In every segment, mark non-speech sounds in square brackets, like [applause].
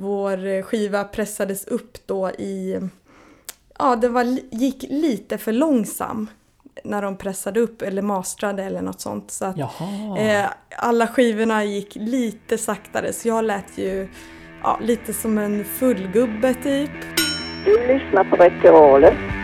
vår skiva pressades upp då i... Ja, det var, gick lite för långsam när de pressade upp eller mastrade eller något sånt. Så att, eh, alla skivorna gick lite saktare så jag lät ju ja, lite som en fullgubbe typ. Du lyssnar på Ritualen.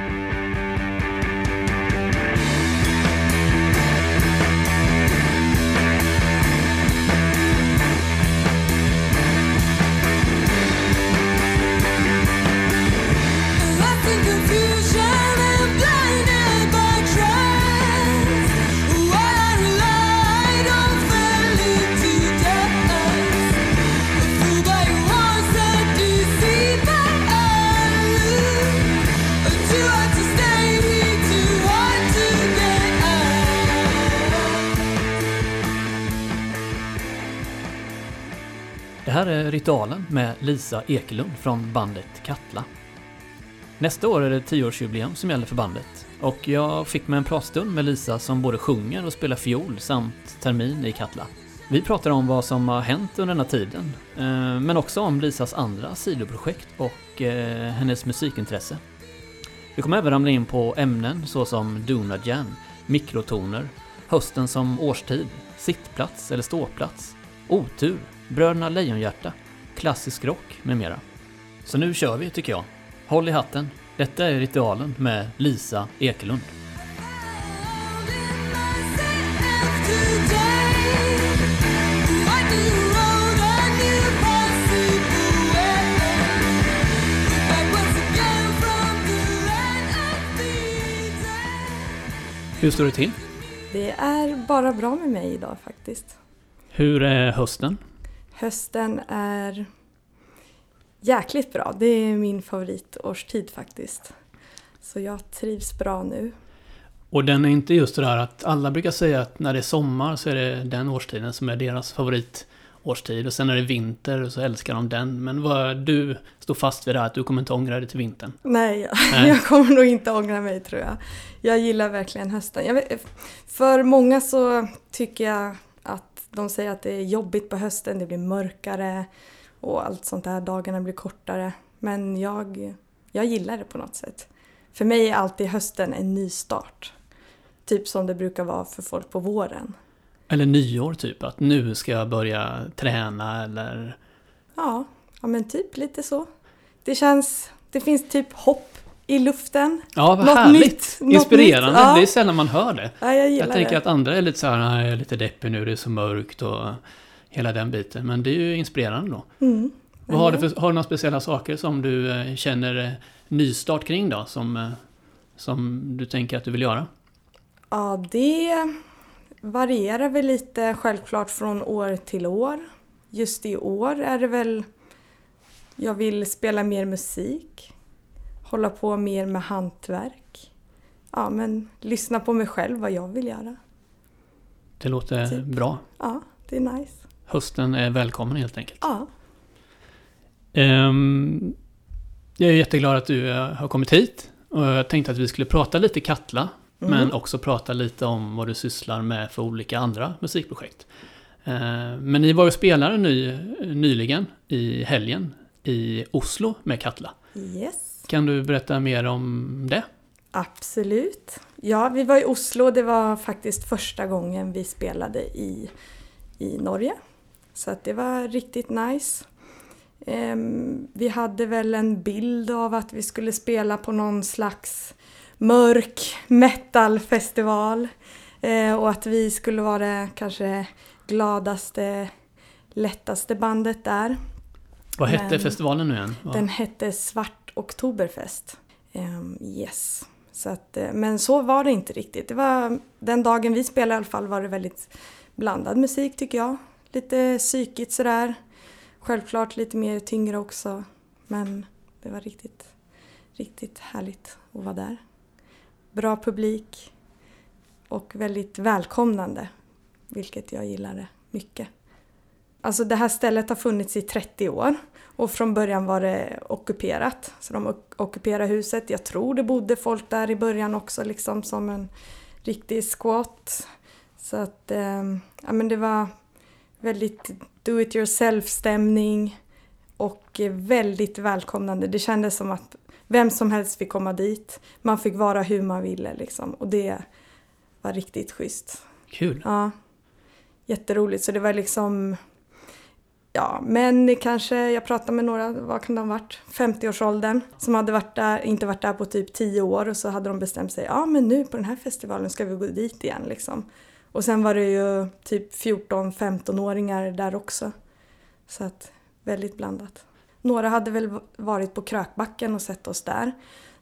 Med Lisa Ekelund från bandet Katla. Nästa år är det 10-årsjubileum som gäller för bandet och jag fick med en pratstund med Lisa som både sjunger och spelar fiol samt termin i Katla. Vi pratar om vad som har hänt under den här tiden, eh, men också om Lisas andra sidoprojekt och eh, hennes musikintresse. Vi kommer även ramla in på ämnen såsom Duna mikrotoner, hösten som årstid, sittplats eller ståplats, otur, Bröderna Lejonhjärta, klassisk rock med mera. Så nu kör vi tycker jag. Håll i hatten. Detta är Ritualen med Lisa Ekelund. Hur står det till? Det är bara bra med mig idag faktiskt. Hur är hösten? Hösten är jäkligt bra. Det är min favoritårstid faktiskt. Så jag trivs bra nu. Och den är inte just det där att alla brukar säga att när det är sommar så är det den årstiden som är deras favoritårstid. Och sen när det är vinter så älskar de den. Men vad, du står fast vid det här att du kommer inte ångra dig till vintern? Nej, [laughs] Nej, jag kommer nog inte ångra mig tror jag. Jag gillar verkligen hösten. Vet, för många så tycker jag de säger att det är jobbigt på hösten, det blir mörkare och allt sånt där. Dagarna blir kortare. Men jag, jag gillar det på något sätt. För mig är alltid hösten en ny start. Typ som det brukar vara för folk på våren. Eller nyår typ, att nu ska jag börja träna eller... Ja, ja men typ lite så. Det känns, det finns typ hopp i luften. Ja, vad något härligt! Nytt, Inspirerande. Nytt. Ja. Det är sällan man hör det. Ja, jag jag tänker det. att andra är lite så här, jag är lite deppig nu, det är så mörkt och hela den biten. Men det är ju inspirerande då. Mm. Vad har, du för, har du några speciella saker som du eh, känner eh, nystart kring då? Som, eh, som du tänker att du vill göra? Ja, det varierar väl lite självklart från år till år. Just i år är det väl jag vill spela mer musik hålla på mer med hantverk. Ja, men lyssna på mig själv, vad jag vill göra. Det låter typ. bra. Ja, det är nice. Hösten är välkommen helt enkelt. Ja. Um, jag är jätteglad att du eh, har kommit hit. Och jag tänkte att vi skulle prata lite Katla. Mm. Men också prata lite om vad du sysslar med för olika andra musikprojekt. Uh, men ni var ju spelare ny, nyligen i helgen i Oslo med Katla. Yes. Kan du berätta mer om det? Absolut. Ja, vi var i Oslo. Det var faktiskt första gången vi spelade i, i Norge. Så att det var riktigt nice. Um, vi hade väl en bild av att vi skulle spela på någon slags mörk metalfestival. Uh, och att vi skulle vara det kanske gladaste, lättaste bandet där. Vad hette Men festivalen nu igen? Den hette Svart Oktoberfest. Um, yes. Så att, eh, men så var det inte riktigt. Det var, den dagen vi spelade i alla fall var det väldigt blandad musik tycker jag. Lite psykigt sådär. Självklart lite mer tyngre också. Men det var riktigt, riktigt härligt att vara där. Bra publik och väldigt välkomnande. Vilket jag gillade mycket. Alltså det här stället har funnits i 30 år och från början var det ockuperat. Så de ockuperade huset. Jag tror det bodde folk där i början också liksom som en riktig squat. Så att eh, ja, men det var väldigt do it yourself stämning och väldigt välkomnande. Det kändes som att vem som helst fick komma dit. Man fick vara hur man ville liksom och det var riktigt schysst. Kul. Ja, jätteroligt. Så det var liksom, ja, men kanske, jag pratade med några, vad kan de ha varit, 50-årsåldern, som hade varit där, inte varit där på typ 10 år och så hade de bestämt sig, ja men nu på den här festivalen ska vi gå dit igen liksom. Och sen var det ju typ 14-15-åringar där också. Så att, väldigt blandat. Några hade väl varit på Krökbacken och sett oss där.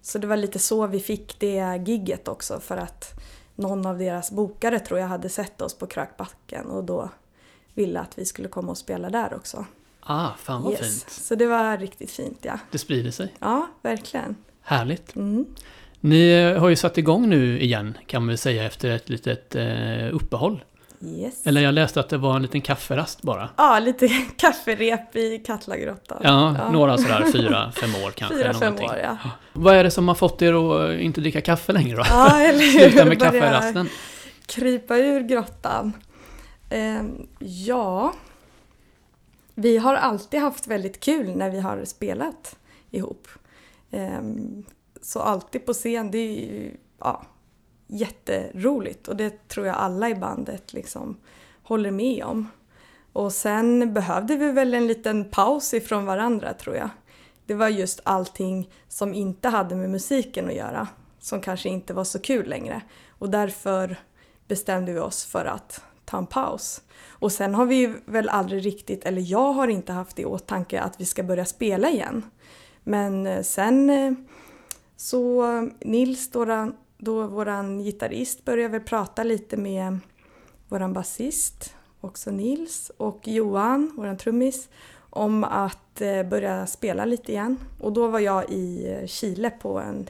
Så det var lite så vi fick det gigget också för att någon av deras bokare tror jag hade sett oss på Krökbacken och då ville att vi skulle komma och spela där också. Ah, fan vad Yes. fint. Så det var riktigt fint ja. Det sprider sig. Ja, verkligen. Härligt. Mm. Ni eh, har ju satt igång nu igen, kan man väl säga, efter ett litet eh, uppehåll. Yes. Eller jag läste att det var en liten kafferast bara. Ja, lite [laughs] kafferep i Katlagrottan. Ja, några sådär [laughs] fyra, fem år kanske. Fyra, fem år ja. Vad är det som har fått er att eh, inte dricka kaffe längre då? Ja, eller [laughs] hur? Sluta med kafferasten. krypa ur grottan. Ehm, ja, vi har alltid haft väldigt kul när vi har spelat ihop. Ehm, så alltid på scen, det är ju ja, jätteroligt och det tror jag alla i bandet liksom håller med om. Och sen behövde vi väl en liten paus ifrån varandra tror jag. Det var just allting som inte hade med musiken att göra som kanske inte var så kul längre. Och därför bestämde vi oss för att ta en paus. Och sen har vi väl aldrig riktigt, eller jag har inte haft i åtanke att vi ska börja spela igen. Men eh, sen eh, så Nils, då, då våran gitarrist, började väl prata lite med våran basist, också Nils, och Johan, våran trummis, om att eh, börja spela lite igen. Och då var jag i Chile på en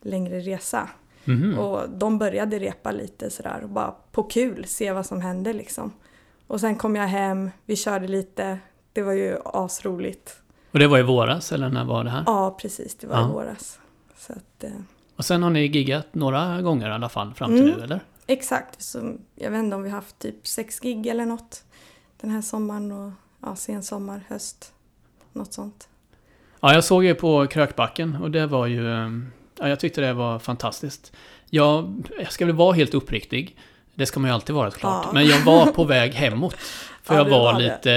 längre resa. Mhm. Och de började repa lite sådär och bara på kul, se vad som hände liksom. Och sen kom jag hem, vi körde lite, det var ju asroligt. Och det var i våras, eller när var det här? Ja, precis, det var Ja. i våras. Så att, eh, Och sen har ni giggat några gånger i alla fall fram till Mm. nu, eller? exakt, så jag vet inte om vi har haft typ sex gig eller något den här sommaren och ja, sen sommar, höst, något sånt. Ja, jag såg er på Krökbacken och det var ju... Ja, jag tyckte det var fantastiskt. Jag, jag ska väl vara helt uppriktig. Det ska man ju alltid vara såklart. Ja. Men jag var på väg hemåt. [laughs] För Ja, jag det var, var det. lite...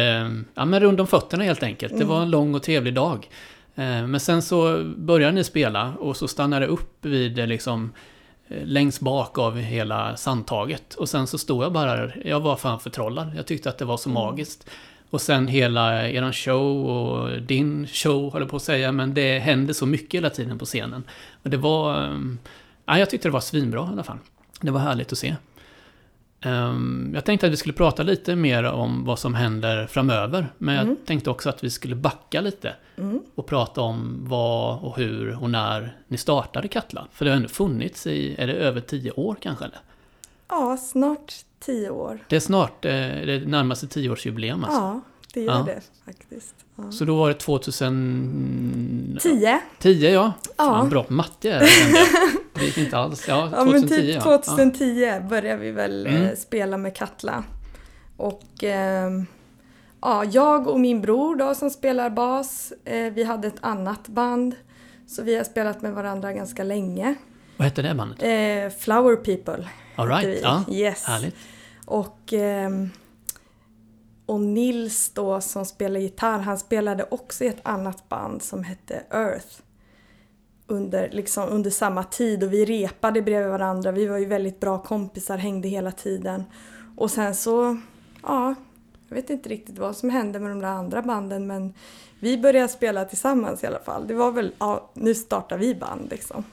Ja, men runt om fötterna helt enkelt. Det Mm. var en lång och trevlig dag. Eh, Men sen så började ni spela och så stannade det upp vid eh, liksom eh, längst bak av hela sandtaget. Och sen så stod jag bara där. Jag var fan förtrollad. Jag tyckte att det var så Mm. magiskt. Och sen hela eran show och din show, håller på att säga, men det hände så mycket hela tiden på scenen. Och det var... ehm, Ja, jag tyckte det var svinbra i alla fall. Det var härligt att se. Ehm, Jag tänkte att vi skulle prata lite mer om vad som händer framöver. Men jag Mm. tänkte också att vi skulle backa lite Mm. och prata om vad och hur och när ni startade Katla. För det har ändå funnits i, är det över tio år kanske? Eller? Ja, snart tio år. Det är snart eh, det närmaste tioårsjubileum alltså. Ja, det gör Ja. det faktiskt. Ja. Så då var det 2010 Tio? 10 ja. Ja. Fan, bra på matte är det. Det gick inte alls. Ja, Ja, men 2010 typ ja. 2010 började vi väl Mm. eh, spela med Katla. Och ehm, ja, jag och min bror då som spelar bas, eh, vi hade ett annat band. Så vi har spelat med varandra ganska länge. Vad hette det bandet? Eh, Flower People All right. Ja, Yes. härligt. Och, ehm, och Nils då som spelar gitarr, han spelade också i ett annat band som hette Earth. Under, liksom, under samma tid och vi repade bredvid varandra. Vi var ju väldigt bra kompisar, hängde hela tiden. Och sen så, ja, jag vet inte riktigt vad som hände med de där andra banden men vi började spela tillsammans i alla fall. Det var väl, ja, nu startar vi band liksom.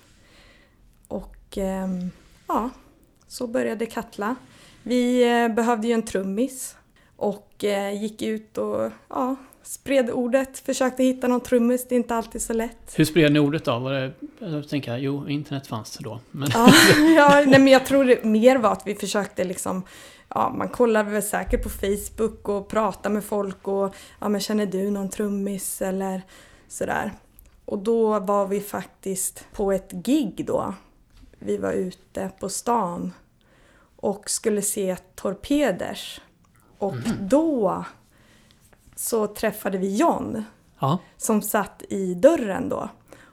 Och ehm, ja, så började Katla. Vi eh, behövde ju en trummis och eh, gick ut och ja, spred ordet, försökte hitta någon trummis, det är inte alltid så lätt. Hur spred ni ordet då? Var det, jag tänker, jo, internet fanns då. Men, Ja, [laughs] ja nej, men jag tror det mer var att vi försökte liksom, ja man kollade väl säkert på Facebook och pratade med folk och ja men känner du någon trummis eller sådär. Och då var vi faktiskt på ett gig då. Vi var ute på stan och skulle se Torpeders. Och då så träffade vi John Ja. som satt i dörren då.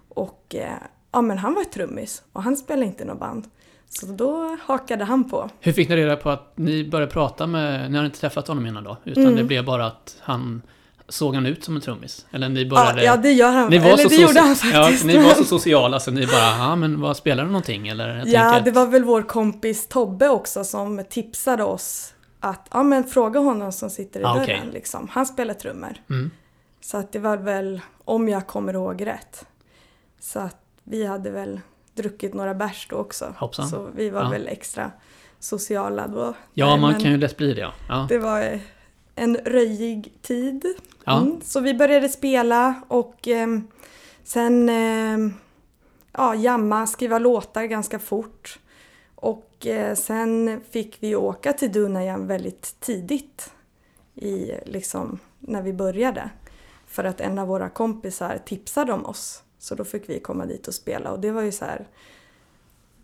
Och eh, ja, men han var trummis och han spelade inte något band. Så då hakade han på. Hur fick ni reda på att ni började prata med, ni hade inte träffat honom innan då? Utan Mm. det blev bara att han, såg han ut som en trummis? Eller ni Ja, började... ja, det gör han. Ni var Eller så det gjorde han faktiskt. Ja, ni var så sociala så ni bara, ja men vad spelar du någonting? Eller jag Ja, tänker, det var väl vår kompis Tobbe också som tipsade oss att ja, men fråga honom som sitter i Ah, dörren. okej. Liksom. Han spelar trummor. Mm. Så att det var väl, om jag kommer ihåg rätt. Så att vi hade väl druckit några bärs då också. Hoppsan. Så vi var Ja. väl extra sociala då. Ja, Nej, man kan ju lätt bli det ja. ja. Det var en röjig tid ja. Mm, så vi började spela och eh, sen eh, ja, jamma, skriva låtar ganska fort. Och eh, sen fick vi åka till Dunajan väldigt tidigt i, liksom, när vi började. För att en av våra kompisar tipsade om oss. Så då fick vi komma dit och spela och det var ju så här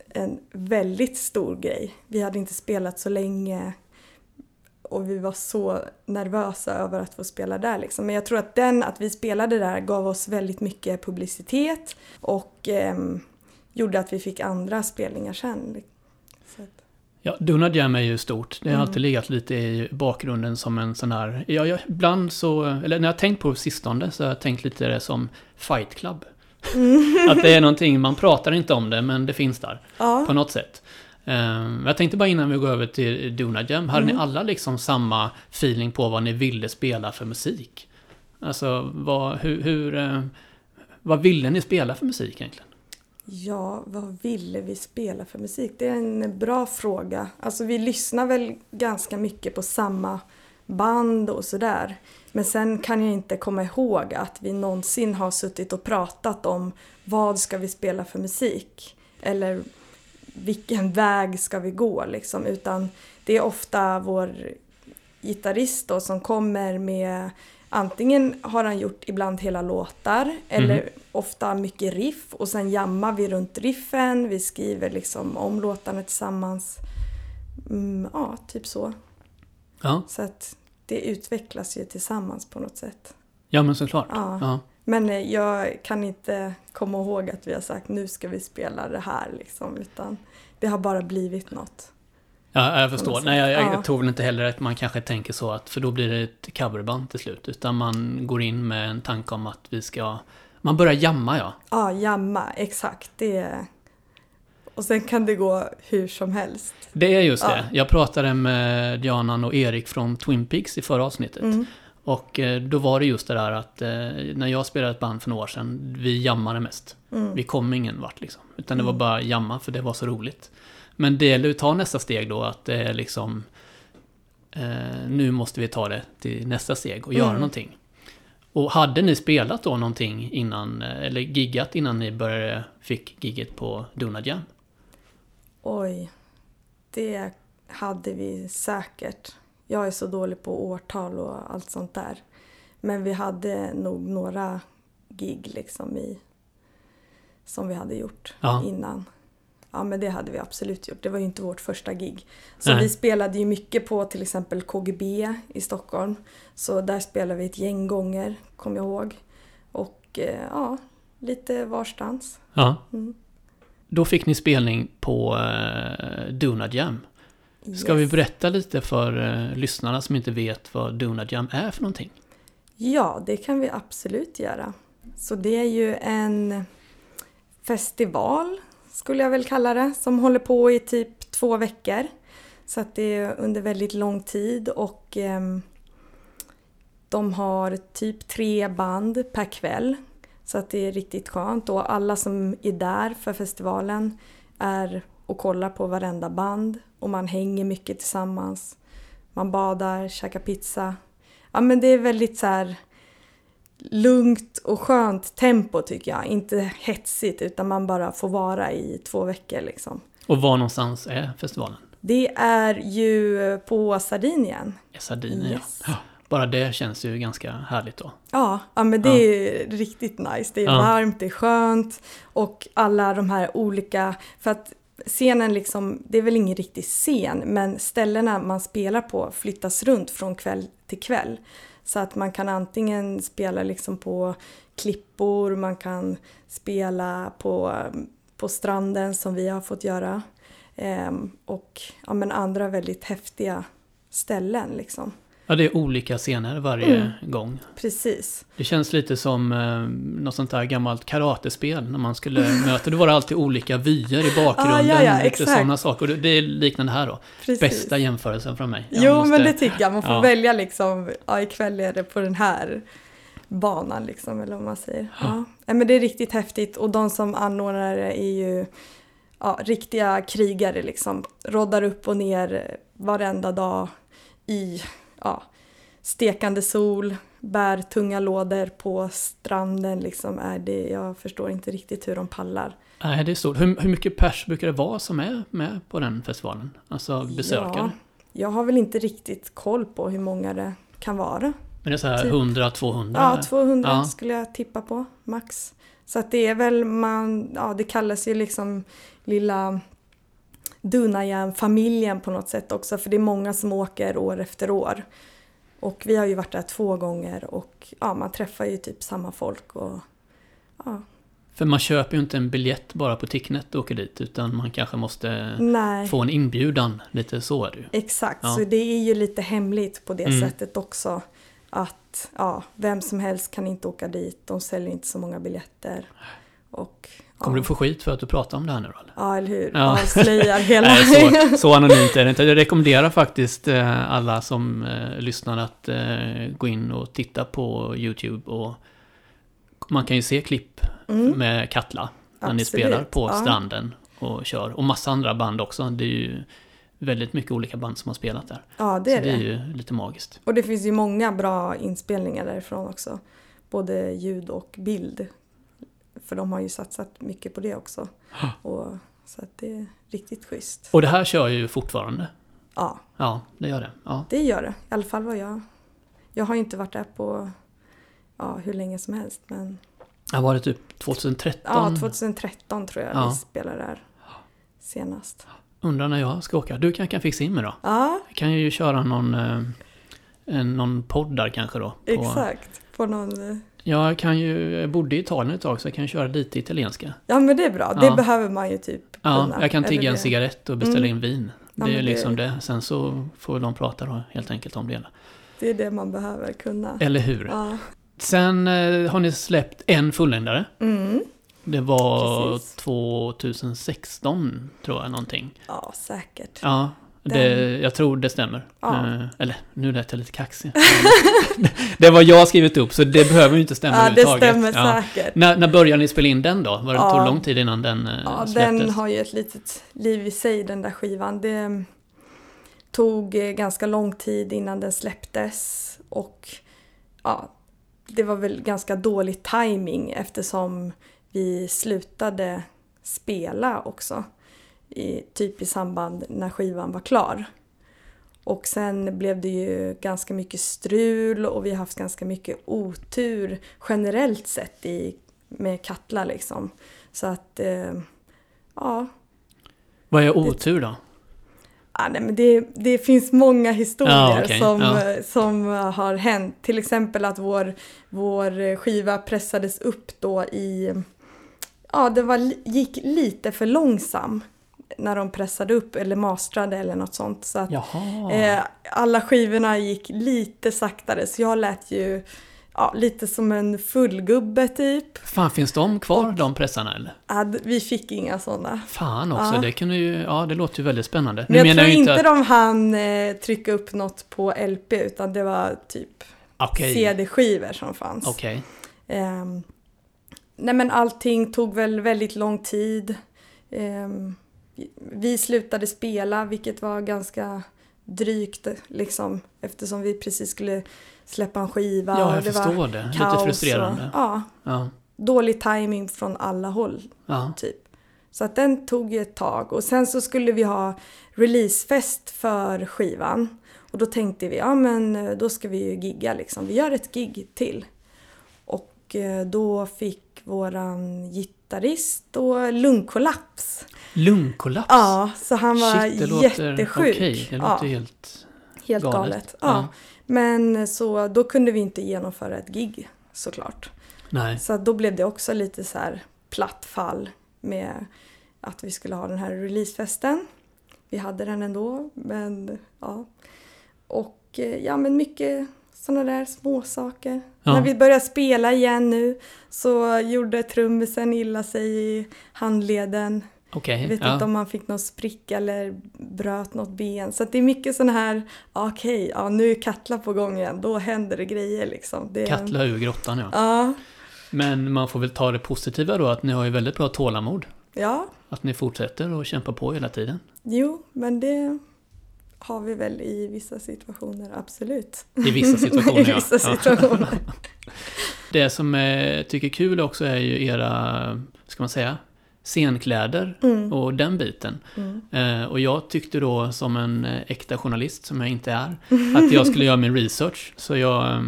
en väldigt stor grej. Vi hade inte spelat så länge och vi var så nervösa över att få spela där. Liksom. Men jag tror att den, att vi spelade där gav oss väldigt mycket publicitet och ehm, gjorde att vi fick andra spelningar sen. Så Ja, Donut Jam är ju stort. Det har Mm. alltid legat lite i bakgrunden som en sån här... Ja, jag, ibland så... Eller när jag har tänkt på sistone så har jag tänkt lite det som Fight Club. Mm. [laughs] Att det är någonting, man pratar inte om det, men det finns där. ja, På något sätt. Ehm, jag tänkte bara innan vi går över till Donut Jam. Hade Mm. ni alla liksom samma feeling på vad ni ville spela för musik? Alltså, vad, hur... hur eh, vad ville ni spela för musik egentligen? ja, vad ville vi spela för musik? Det är en bra fråga. Alltså vi lyssnar väl ganska mycket på samma band och sådär. Men sen kan jag inte komma ihåg att vi någonsin har suttit och pratat om vad ska vi spela för musik? Eller vilken väg ska vi gå liksom? Utan det är ofta vår gitarrist då som kommer med Antingen har han gjort ibland hela låtar eller Mhm. ofta mycket riff och sen jammar vi runt riffen, vi skriver liksom om låtarna tillsammans. Mm, ja, typ så. Ja, Så att det utvecklas ju tillsammans på något sätt. ja men såklart. Ja. Ja. Men eh, jag kan inte komma ihåg att vi har sagt nu ska vi spela det här liksom, utan det har bara blivit något. Ja, jag förstår. Nej, jag, jag. Ja. tror väl inte heller att man kanske tänker så att, för då blir det ett coverband till slut. Utan man går in med en tanke om att vi ska... Man börjar jamma, ja. Ja, jamma, exakt. Det Och sen kan det gå hur som helst. Det är just Ja. det. Jag pratade med Dianan och Erik från Twin Peaks i förra avsnittet. Mm. Och eh, då var det just det där att eh, när jag spelade ett band för några år sedan, vi jammade mest. Mm. Vi kom ingen vart liksom. Utan det var Mm. bara jamma för det var så roligt. Men det gäller att ta nästa steg då, att det är liksom... Eh, nu måste vi ta det till nästa steg och göra Mm. någonting. Och hade ni spelat då någonting innan, eller giggat innan ni började, fick gigget på Donut Jam? Oj, det hade vi säkert. Jag är så dålig på årtal och allt sånt där. Men vi hade nog några gig liksom i som vi hade gjort Ja. innan. Ja men det hade vi absolut gjort. Det var ju inte vårt första gig. Så Nej. vi spelade ju mycket på till exempel KGB i Stockholm. Så där spelade vi ett gäng gånger, kommer jag ihåg. Och eh, ja, lite varstans. Ja. Mm. Då fick ni spelning på eh, Jam. Ska vi Yes. berätta lite för eh, lyssnarna som inte vet vad Donut Jam är för någonting? Ja, det kan vi absolut göra. Så det är ju en festival, skulle jag väl kalla det, som håller på i typ två veckor. Så att det är under väldigt lång tid och ehm, de har typ tre band per kväll. Så att det är riktigt skönt och alla som är där för festivalen är och kollar på varenda band och man hänger mycket tillsammans. Man badar, käkar pizza. Ja men det är väldigt så här lugnt och skönt tempo tycker jag. Inte hetsigt utan man bara får vara i två veckor liksom. Och var någonstans är festivalen? Det är ju på Sardinien. Sardinien, Yes. ja. Bara det känns ju ganska härligt då. Ja, ja men det Ja. är riktigt nice. Det är Ja. varmt, det är skönt och alla de här olika, för att scenen liksom, det är väl ingen riktig scen, men ställena man spelar på flyttas runt från kväll till kväll. Så att man kan antingen spela liksom på klippor, man kan spela på, på stranden som vi har fått göra. Ehm, och ja, men andra väldigt häftiga ställen liksom. Ja, det är olika scener varje Mm. gång. Precis. Det känns lite som eh, något sånt där gammalt karatespel när man skulle [laughs] möta. Det var alltid olika vyer i bakgrunden. Ah, ja, ja, lite sådana saker. Och det- Det är liknande här då. Precis. Bästa jämförelsen från mig. Jag Jo, måste- men det tycker jag. Man får Ja. välja liksom, ja ikväll är det på den här banan liksom, eller vad man säger. Ja. Ja. men det är riktigt häftigt och de som anordnar det är ju ja, riktiga krigare liksom. Roddar upp och ner varenda dag i ja, stekande sol, bär tunga lådor på stranden liksom. Är det, jag förstår inte riktigt hur de pallar. Nej, det är stort. Hur, hur mycket pers brukar det vara som är med på den festivalen? Alltså besökare? Ja, jag har väl inte riktigt koll på hur många det kan vara. Men det är så här Typ. 100-200? Ja, 200 Ja. skulle jag tippa på, max. Så att det är väl man, ja det kallas ju liksom lilla Dunajan-familjen på något sätt också för det är många som åker år efter år. Och vi har ju varit där två gånger och ja, man träffar ju typ samma folk och ja, För man köper ju inte en biljett bara på Ticknet och åker dit, utan man kanske måste nej. få en inbjudan. Lite så är det ju. Exakt, Ja. så det är ju lite hemligt på det Mm. sättet också. Att ja, vem som helst kan inte åka dit, de säljer inte så många biljetter. Och, Kommer ja. du få skit för att du pratar om det här nu då? eller? Ja, eller hur? Ja. Avslöjar [laughs] hela... Nej, så, så anonymt är det inte. Jag rekommenderar faktiskt eh, alla som eh, lyssnar att eh, gå in och titta på YouTube och man kan ju se klipp Mm, med Katla när ni absolut. spelar på stranden och kör. Och massa andra band också. Det är ju väldigt mycket olika band som har spelat där. Ja, det är så det är det. ju lite magiskt. Och det finns ju många bra inspelningar därifrån också. Både ljud och bild. För de har ju satsat mycket på det också. [gasps] Och, så att det är riktigt schysst. Och det här kör ju fortfarande. Ja, Ja, det gör det. Ja. det gör det. I alla fall vad jag... Jag har ju inte varit där på ja, hur länge som helst. Men Det var det typ 2013? ja, 2013 tror jag Ja. vi spelade där senast. Undrar när jag ska åka. Du kan, kan fixa in mig då. Ja, Vi kan ju köra någon, eh, en, någon podd där kanske då. På, exakt. På någon... Jag kan ju, jag bodde i Italien ett tag så jag kan köra lite italienska. Ja men det är bra. Det Ja. behöver man ju typ Ja, kunna. jag kan tigga en det- cigarett och beställa Mm. in vin. Ja, Det är men det- liksom det. Sen så får de prata då helt enkelt om det. Det är det man behöver kunna. Eller hur? Ja. Sen eh, har ni släppt en fullängdare. Mm. Det var Precis. 2016 tror jag någonting. ja, säkert. Ja, det, jag tror det stämmer. Ja. Eh, eller, nu lät jag lite kaxig. [laughs] det var jag skrivit upp så det behöver ju inte stämma Ja, det stämmer Ja. säkert. När, när började ni spela in den då? Var det Ja. tog lång tid innan den eh, Ja, släpptes? den har ju ett litet liv i sig den där skivan. Det tog eh, ganska lång tid innan den släpptes och ja, det var väl ganska dålig timing eftersom vi slutade spela också. I, typ i samband när skivan var klar. Och sen blev det ju ganska mycket strul och vi har haft ganska mycket otur generellt sett i, med Katla liksom. Så att, eh, ja. Vad är otur då? Ah, nej, men det, det finns många historier Ja, okej, som, ja. eh, som har hänt. Till exempel att vår, vår skiva pressades upp då i... Ja, var, li- gick lite för långsam när de pressade upp eller mastrade eller något sånt. Så att eh, alla skivorna gick lite saktare så jag lät ju ja, lite som en fullgubbe typ. Fan, finns de kvar de pressarna eller? Ad, vi fick inga sådana. Fan också, Ja. det kunde ju, ja det låter ju väldigt spännande. Men jag tror ju inte att- de hann eh, trycka upp något på LP utan det var typ Okej, CD-skivor som fanns. okej. Ehm, nej men allting tog väl väldigt lång tid. Ehm, vi slutade spela vilket var ganska drygt liksom eftersom vi precis skulle släppa en skiva. Ja, jag det var förstår det. Lite frustrerande. Och, ja, Ja, dålig timing från alla håll ja. typ. Så att den tog ju ett tag och sen så skulle vi ha releasefest för skivan. Och då tänkte vi, ja men eh, då ska vi ju gigga liksom. Vi gör ett gig till. Och eh, då fick våran gitarrist då lungkollaps. Lungkollaps? Ja, så han var Shit, det låter... jättesjuk. Okej, det ja, låter helt... helt galet. galet. Ja. Ja. Men så då kunde vi inte genomföra ett gig såklart. Nej. Så då blev det också lite så här platt fall med att vi skulle ha den här releasefesten. Vi hade den ändå, men ja. Och eh, ja, men mycket sådana där små saker. Ja. När vi började spela igen nu så gjorde trummisen illa sig i handleden. Okej. Jag vet ja. inte om han fick någon spricka eller bröt något ben. Så det är mycket sådana här, okej, ja, nu är Katla på gång igen, då händer det grejer liksom. Det, Katla ur grottan ja. Ja, Men man får väl ta det positiva då att ni har ju väldigt bra tålamod. ja, Att ni fortsätter att kämpa på hela tiden. jo, men det har vi väl i vissa situationer, absolut. I vissa [laughs] situationer I vissa ja. situationer. [laughs] Det som jag tycker är kul också är ju era, ska man säga, scenkläder Mm. och den biten. Mm. Eh, och jag tyckte då som en eh, äkta journalist, som jag inte är, [laughs] att jag skulle göra min research. Så jag, eh,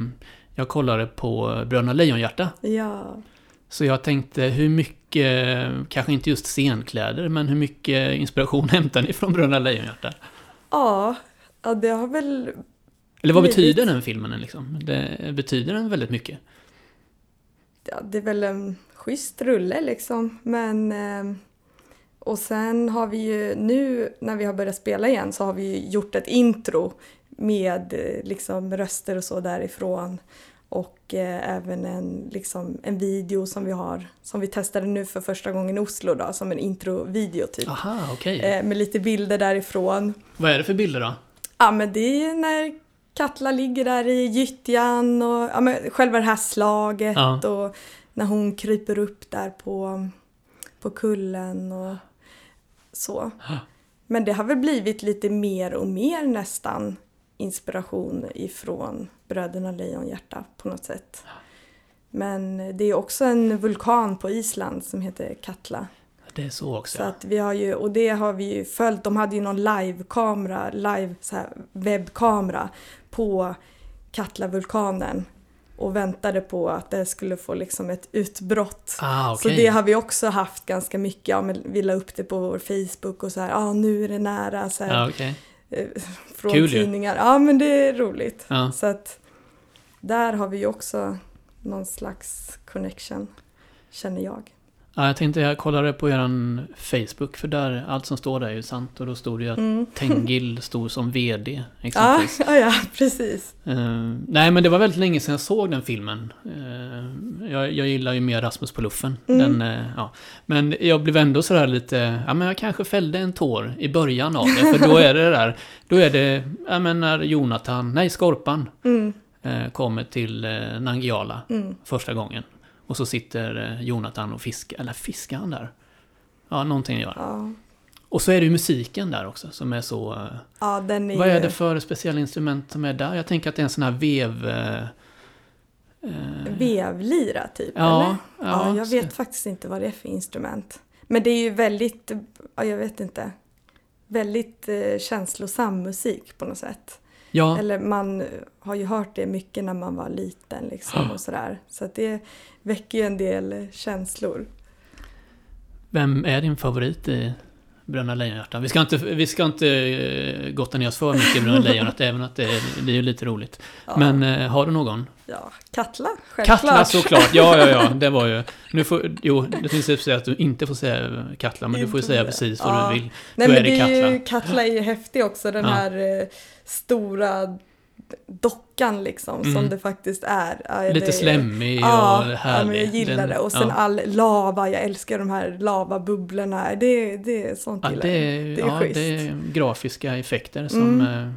jag kollade på Bröderna Lejonhjärta. Ja, Så jag tänkte hur mycket, kanske inte just scenkläder, men hur mycket inspiration [laughs] hämtar ni från Bröderna Lejonhjärta? ja, ja, det har väl Eller vad Blivit. betyder den filmen liksom? Det, betyder den väldigt mycket? ja, det är väl en schysst rulle liksom. Men eh, och sen har vi ju nu när vi har börjat spela igen så har vi gjort ett intro med eh, liksom röster och så därifrån. Och eh, även en, liksom, en video som vi har som vi testade nu för första gången i Oslo då som en introvideo typ. Aha, okej. Eh, med lite bilder därifrån. Vad är det för bilder då? Ja men det är när Katla ligger där i gyttjan och ja, men själva det här slaget Ja. och när hon kryper upp där på, på kullen och så. Men det har väl blivit lite mer och mer nästan inspiration ifrån Bröderna Lejonhjärta på något sätt. Men det är också en vulkan på Island som heter Katla. Det är så också. Så att vi har ju, och det har vi ju följt. De hade ju någon livekamera, live så här, webbkamera på Katla-vulkanen och väntade på att det skulle få liksom ett utbrott. Ah, Så okej. det har vi också haft ganska mycket. Ja, men vi la upp det på vår Facebook och så här, ja nu är det nära. Så här, Ja, okej. eh, från Kul tidningar. Ja men det är roligt. Ja. Så att där har vi ju också någon slags connection, känner jag. Ja, jag tänkte jag kollade på eran Facebook, för där, allt som står där är ju sant. Och då stod det ju att Mm. [laughs] Tengil stod som VD, Ja, exempelvis. ja, ja, precis. Eh, nej, men det var väldigt länge sedan jag såg den filmen. Eh, jag, jag gillar ju mer Rasmus på luffen. Mm. Den, eh, ja. Men jag blev ändå sådär lite, ja men jag kanske fällde en tår i början av det. För då är det där, då är det, ja men när Jonathan, nej Skorpan, Mm, eh, kommer till eh, Nangiala mm. första gången. Och så sitter eh, Jonathan och fiskar, eller fiskar han där? Ja, någonting gör. Ja. Och så är det ju musiken där också som är så... eh, ja, den är vad är det för speciella instrument som är där? Jag tänker att det är en sån här vev... Eh, eh, Vevlira typ, Ja, eller? ja, Ja, jag så- vet faktiskt inte vad det är för instrument. Men det är ju väldigt, ja, jag vet inte, väldigt eh, känslosam musik på något sätt. Ja, Eller man har ju hört det mycket när man var liten liksom och sådär. Så det väcker ju en del känslor. vem är din favorit i Bröderna Lejonhjärta? Vi ska inte, vi ska inte eh, gotta ner oss för mycket i Bröderna Lejonhjärta, även att det, är- det är ju lite roligt. Ja, Men eh, har du någon? ja, Katla, självklart. Katla såklart, ja ja ja, det var ju... Nu får, jo, det finns säga att du inte får säga Katla, men du får ju Inte säga det. precis vad Ja. du vill. Nej Då men är det det är ju, Katla. Katla är ju häftig också, den Ja. här eh, stora dockan liksom Mm. som det faktiskt är. Ja, Lite det- slemmig Ja, och ja, härlig. men jag gillar Den- det. Och sen ja. all lava, jag älskar de här lavabubblorna. Det, det är sånt Ja, gillar det, är, Det är ja, schysst. det är grafiska effekter som Mm. eh,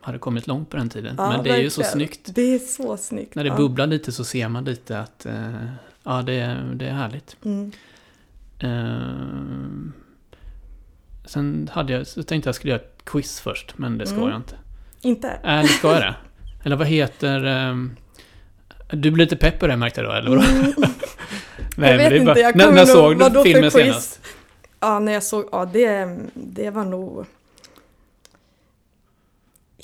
hade kommit långt på den tiden. Ja, Men det är ju så verkligen. snyggt. Det är så snyggt. När det ja. bubblar lite så ser man lite att eh, ja, det, är- det är härligt. Mm. Eh, sen hade jag, så tänkte jag skulle göra ett quiz först, men det ska Mm. jag inte. Inte? Äh, det ska jag det? Eller vad heter... ehm, du blir lite pepp på det märkte jag då, eller vadå? Mm. [laughs] Nej, jag men vet det är bara- inte, jag när, när såg du filmen senast? Ja, när jag såg, ja det, det var nog...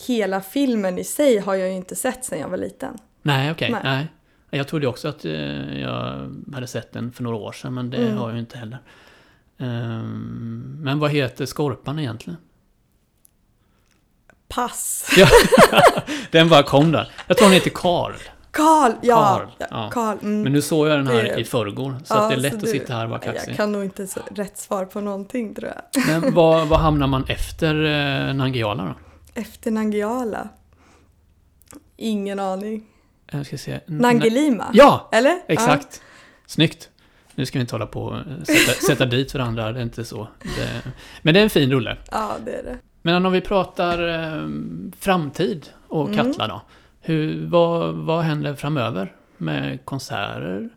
Hela filmen i sig har jag ju inte sett sedan jag var liten. Nej, okej. Nej. nej. Jag trodde också att eh, jag hade sett den för några år sedan, men det Mm. har jag ju inte heller. Ehm, men vad heter Skorpan egentligen? Pass. Ja, [laughs] den bara kom där. Jag tror han heter Karl. Karl! Ja, Karl, ja. ja. Mm. Men nu såg jag den här Det- i förrgår, så Ja, det är lätt att du- sitta här och vara kaxig. Jag kan nog inte så rätt svar på någonting tror jag. Men [laughs] vad, vad hamnar man efter eh, Nangijala då? Efter Nangijala? Ingen aning. Jag ska se. N- Nangelima? Ja! Eller? Exakt. Snyggt. Nu ska vi inte hålla på och eh, sätta, sätta dit varandra, det är inte så. Det, men det är en fin rulle. Ja, ja det är det. Men om vi pratar eh, framtid och Mm. Katla då. Hur, vad, vad händer framöver med konserter?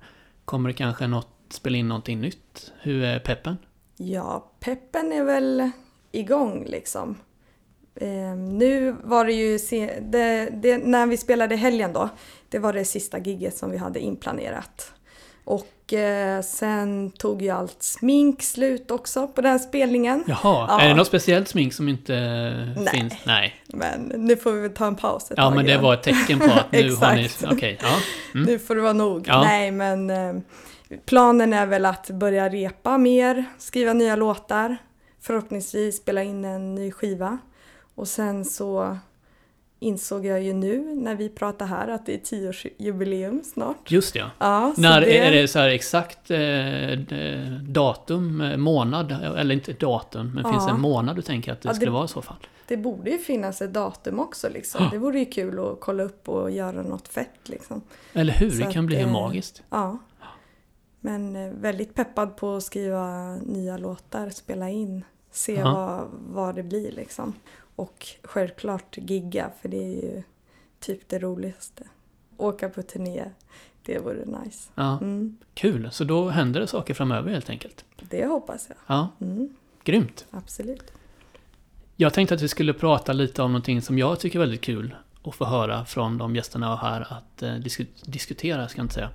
Kommer det kanske något, spela in någonting nytt? Hur är peppen? Ja, peppen är väl igång liksom. Eh, nu var det ju, se, det, det, när vi spelade helgen då, det var det sista gigget som vi hade inplanerat. Och eh, sen tog ju allt smink slut också på den spelningen. Jaha, Ja. är det något speciellt smink som inte Nej. finns? Nej. Men nu får vi väl ta en paus ett Ja, tag men det igen. var ett tecken på att [laughs] nu har ni... Okej, ja. Mm. Nu får det vara nog. Ja. Nej, men eh, planen är väl att börja repa mer, skriva nya låtar, förhoppningsvis spela in en ny skiva. Och sen så insåg jag ju nu när vi pratar här att det är tioårsjubileum snart. Just ja. Ja, När det, är det så här exakt eh, datum, eh, månad, eller inte datum, men finns det Ja. en månad du tänker att det Ja, det- skulle vara i så fall? det borde ju finnas ett datum också liksom. Ja. Det vore ju kul att kolla upp och göra något fett liksom. Eller hur? Så Det kan att, bli eh, magiskt. Ja. Men eh, väldigt peppad på att skriva nya låtar, spela in, se Ja. vad, vad det blir liksom. Och självklart gigga, för det är ju typ det roligaste. Åka på turné, det vore nice. Ja, Mm, kul. Så då händer det saker framöver helt enkelt. det hoppas jag. Ja, Mm, grymt. absolut. Jag tänkte att vi skulle prata lite om någonting som jag tycker är väldigt kul att få höra från de gästerna jag har här att eh, disku diskutera, ska jag inte säga.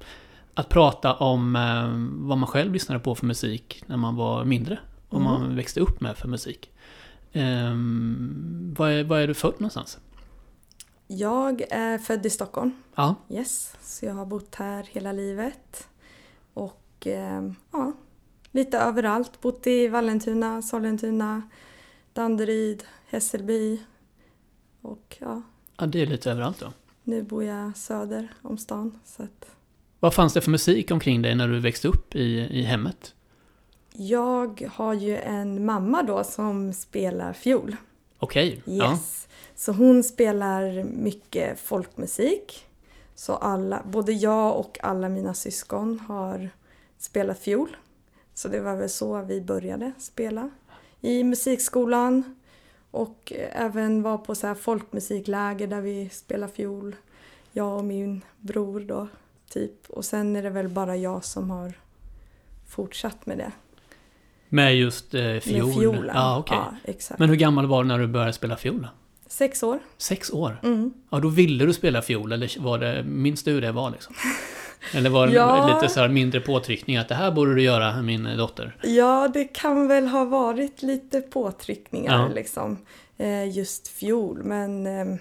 Att prata om eh, vad man själv lyssnade på för musik när man var mindre. Vad Mm. man växte upp med för musik. Ehm, vad, är, vad är du född någonstans? Jag är född i Stockholm. Ja, Yes, så jag har bott här hela livet. Och eh, ja, lite överallt. Bott i Vallentuna, Sollentuna, Danderyd, Hässelby. Och ja, ja, det är lite överallt då. nu bor jag söder om stan. Så att Vad fanns det för musik omkring dig när du växte upp i, i hemmet? Jag har ju en mamma då som spelar fiol. Okej, ja. Yes. Så hon spelar mycket folkmusik. Så alla, både jag och alla mina syskon har spelat fiol. Så det var väl så vi började spela. I musikskolan och även var på så här folkmusikläger där vi spelar fiol. Jag och min bror då, typ. Och sen är det väl bara jag som har fortsatt med det. Med just eh, fiol? Med fiolen. Ja, okej. Ja, exakt. Men hur gammal var du när du började spela fiol? Sex år. Sex år? Mm. Ja, då ville du spela fiol, eller var det, minns du hur det var liksom? [laughs] Eller var det Ja. lite så här mindre påtryckning att det här borde du göra, min dotter? Ja, det kan väl ha varit lite påtryckningar Ja. liksom. Eh, just fiol, men eh,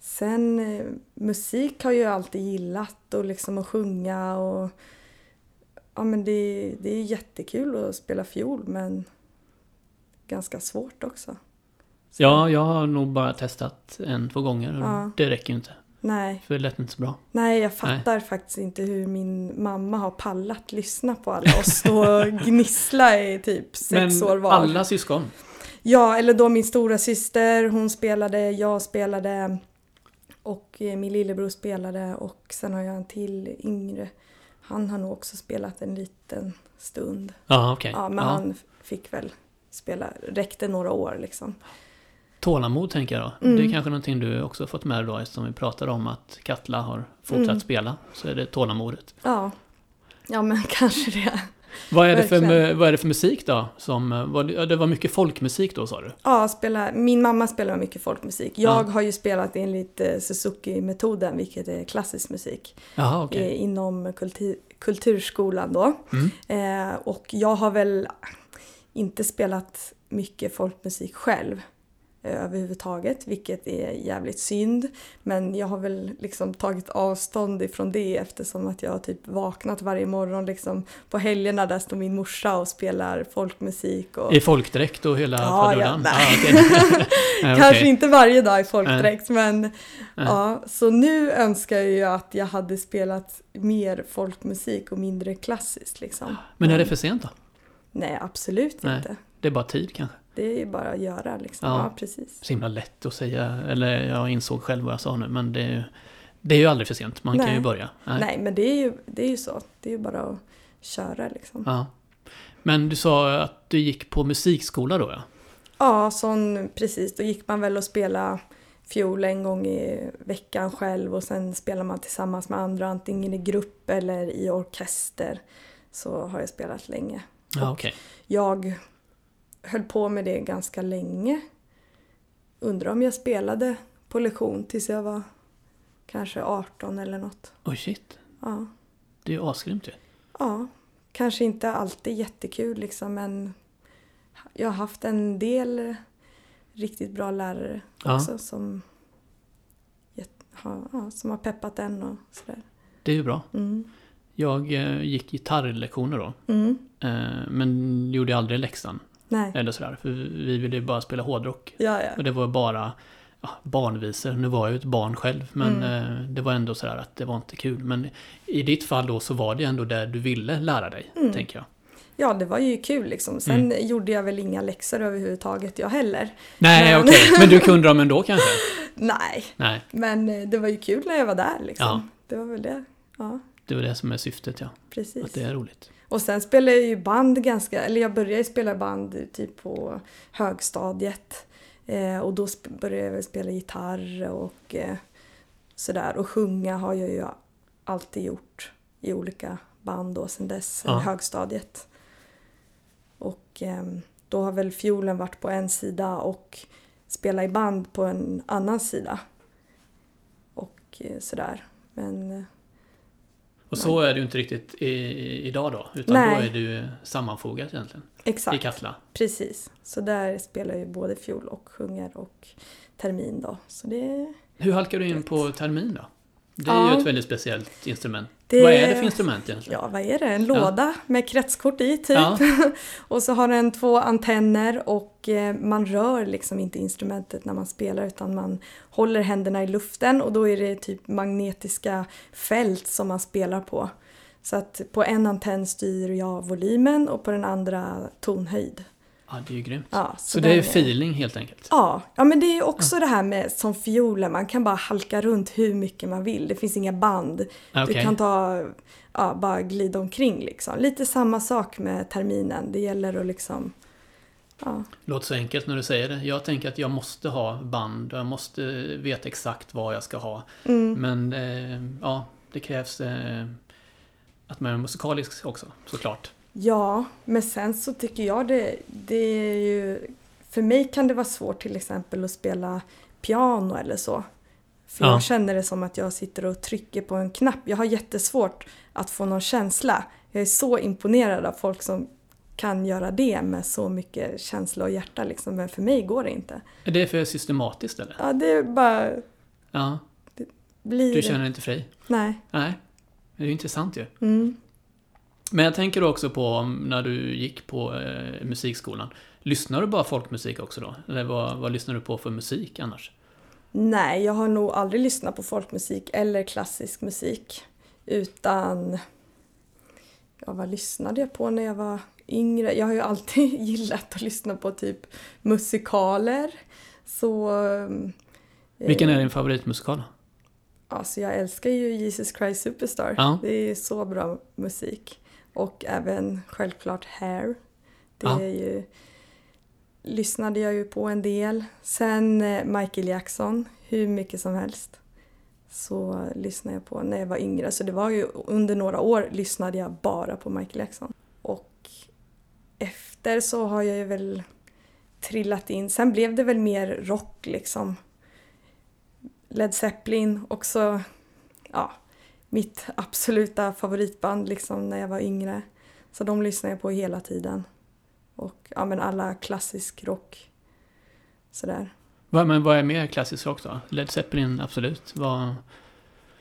sen eh, musik har jag ju alltid gillat och liksom att sjunga och ja men det, det är jättekul att spela fiol men ganska svårt också. Så, Ja, jag har nog bara testat en, två gånger och Ja. det räcker ju inte. Nej, För det lät inte så bra. nej, jag fattar faktiskt inte hur min mamma har pallat lyssna på alla och stå och [laughs] gnissla i typ sex år var. alla syskon? Ja, eller då min stora syster, hon spelade, jag spelade och min lillebror spelade och sen har jag en till yngre. Han har nog också spelat en liten stund. Ja, okej. Ja, men Ja. han fick väl spela, räckte några år liksom. Tålamod tänker jag då. Mm. Det är kanske någonting du också fått med dig då eftersom vi pratade om att Katla har fortsatt Mm. spela. Så är det tålamodet. Ja, ja men [laughs] kanske det. Vad är, det för, vad är det för musik då? Som, eh, var det, var mycket folkmusik då sa du? Ja, spela, min mamma spelar mycket folkmusik. Jag Ja. har ju spelat enligt eh, Suzuki-metoden, vilket är klassisk musik. Jaha, okej. eh, inom kultur, kulturskolan då. Mm. Eh, och jag har väl inte spelat mycket folkmusik själv. Eh, överhuvudtaget, vilket är jävligt synd. Men jag har väl liksom tagit avstånd ifrån det eftersom att jag har typ vaknat varje morgon liksom på helgerna där står min morsa och spelar folkmusik. Och... I folkdräkt och hela Ja, faderullan? [laughs] [laughs] ja, okej. Nej, Kanske inte varje dag i folkdräkt men ja, så nu önskar jag ju att jag hade spelat mer folkmusik och mindre klassiskt liksom. Men är det för sent då? Nej, absolut Nej. inte. Det är bara tid kanske? Det är ju bara att göra liksom. Ja. Ja, precis. Så himla lätt att säga, eller jag insåg själv vad jag sa nu, men det är ju, det är ju aldrig för sent. Man kan Nej. ju börja. Nej. men det är, ju, det är ju så. Det är ju bara att köra liksom. Ja, Ja. Men du sa att du gick på musikskola då ja? sån, precis. Då gick man väl och spela fiol en gång i veckan själv och sen spelar man tillsammans med andra antingen i grupp eller i orkester. Så har jag spelat länge. Ja, okej. Jag höll på med det ganska länge. Undrar om jag spelade på lektion tills jag var kanske 18 eller något. Oj shit. Ja, Det är ju asgrymt ju. ja. kanske inte alltid jättekul liksom men jag har haft en del riktigt bra lärare Ja. också som, ja, som har peppat en och sådär. Det är ju bra. Mm. Jag eh, gick gitarrlektioner då. Mm. Eh, men gjorde aldrig läxan. Nej, Eller sådär. För vi ville ju bara spela hårdrock. ja ja. Och det var bara ja, barnvisor. Nu var jag ju ett barn själv. Men Mm. eh, det var ändå sådär att det var inte kul. Men i ditt fall då så var det ändå där du ville lära dig. Mm. Tänker jag. Ja, det var ju kul liksom. Sen Mm. gjorde jag väl inga läxor överhuvudtaget jag heller. Nej Men- okej. [laughs] Men du kunde dem ändå kanske? Nej, Nej. men eh, det var ju kul när jag var där liksom. Ja. Det var väl det. Ja, Det var det som är syftet ja. Att precis. det är roligt. Och sen spelade jag ju band ganska, eller jag började spela band typ på högstadiet. Eh, och då började jag väl spela gitarr och eh, sådär. Och sjunga har jag ju alltid gjort i olika band då sen dess, Ja. i högstadiet. Och ehm, då har väl fiolen varit på en sida och spela i band på en annan sida. Och eh, sådär. Men eh, Och så är det ju inte riktigt i, idag då. Utan Nej. då är det ju sammanfogat egentligen. I exakt. Katla. Precis. Så där spelar ju både fiol och sjunger och termin då. Så det, Hur halkar du in på termin då? Det är Ja. ju ett väldigt speciellt instrument. Det- Vad är det för instrument egentligen? ja vad är det? En låda med kretskort i typ. Ja. [laughs] och så har den två antenner och eh, man rör liksom inte instrumentet när man spelar utan man håller händerna i luften och då är det typ magnetiska fält som man spelar på. Så att på en antenn styr jag volymen och på den andra tonhöjd. Ja, det är ju grymt. Ja, så den det är feeling helt enkelt? Ja, ja men det är också det här med som fiolen, man kan bara halka runt hur mycket man vill. Det finns inga band. Ja, Du kan ta, ja, bara glida omkring liksom. Lite samma sak med terminen. Det gäller att liksom, ja. Låter så enkelt när du säger det. Jag tänker att jag måste ha band och jag måste veta exakt vad jag ska ha. Mm. Men eh, ja, det krävs eh, att man är musikalisk också, såklart. Ja, men sen så tycker jag det, det är ju... För mig kan det vara svårt till exempel att spela piano eller så. För Ja. jag känner det som att jag sitter och trycker på en knapp. Jag har jättesvårt att få någon känsla. Jag är så imponerad av folk som kan göra det med så mycket känsla och hjärta liksom. Men för mig går det inte. Är det för systematiskt eller? Ja, det är bara... Ja, Blir... du känner dig inte fri? Nej. Nej, det är ju intressant ju. Mm. Men jag tänker också på när du gick på eh, musikskolan. Lyssnar du bara folkmusik också då? Eller vad, vad lyssnar du på för musik annars? Nej, jag har nog aldrig lyssnat på folkmusik eller klassisk musik. Utan... Ja, vad lyssnade jag på när jag var yngre? Jag har ju alltid [laughs] gillat att lyssna på typ musikaler. Så... eh, Vilken är din favoritmusikal? Alltså jag älskar ju Jesus Christ Superstar. Ja. Det är så bra musik. Och även självklart Hair. Det Ja. är ju... Lyssnade jag ju på en del. Sen eh, Michael Jackson, hur mycket som helst. Så lyssnade jag på när jag var yngre. Så det var ju under några år lyssnade jag bara på Michael Jackson. Och efter så har jag ju väl trillat in. Sen blev det väl mer rock liksom. Led Zeppelin också, ja, mitt absoluta favoritband liksom när jag var yngre. Så de lyssnade jag på hela tiden. Och ja, men alla klassisk rock. Sådär. Vad, men vad är mer klassisk rock då? Led Zeppelin, absolut. Vad...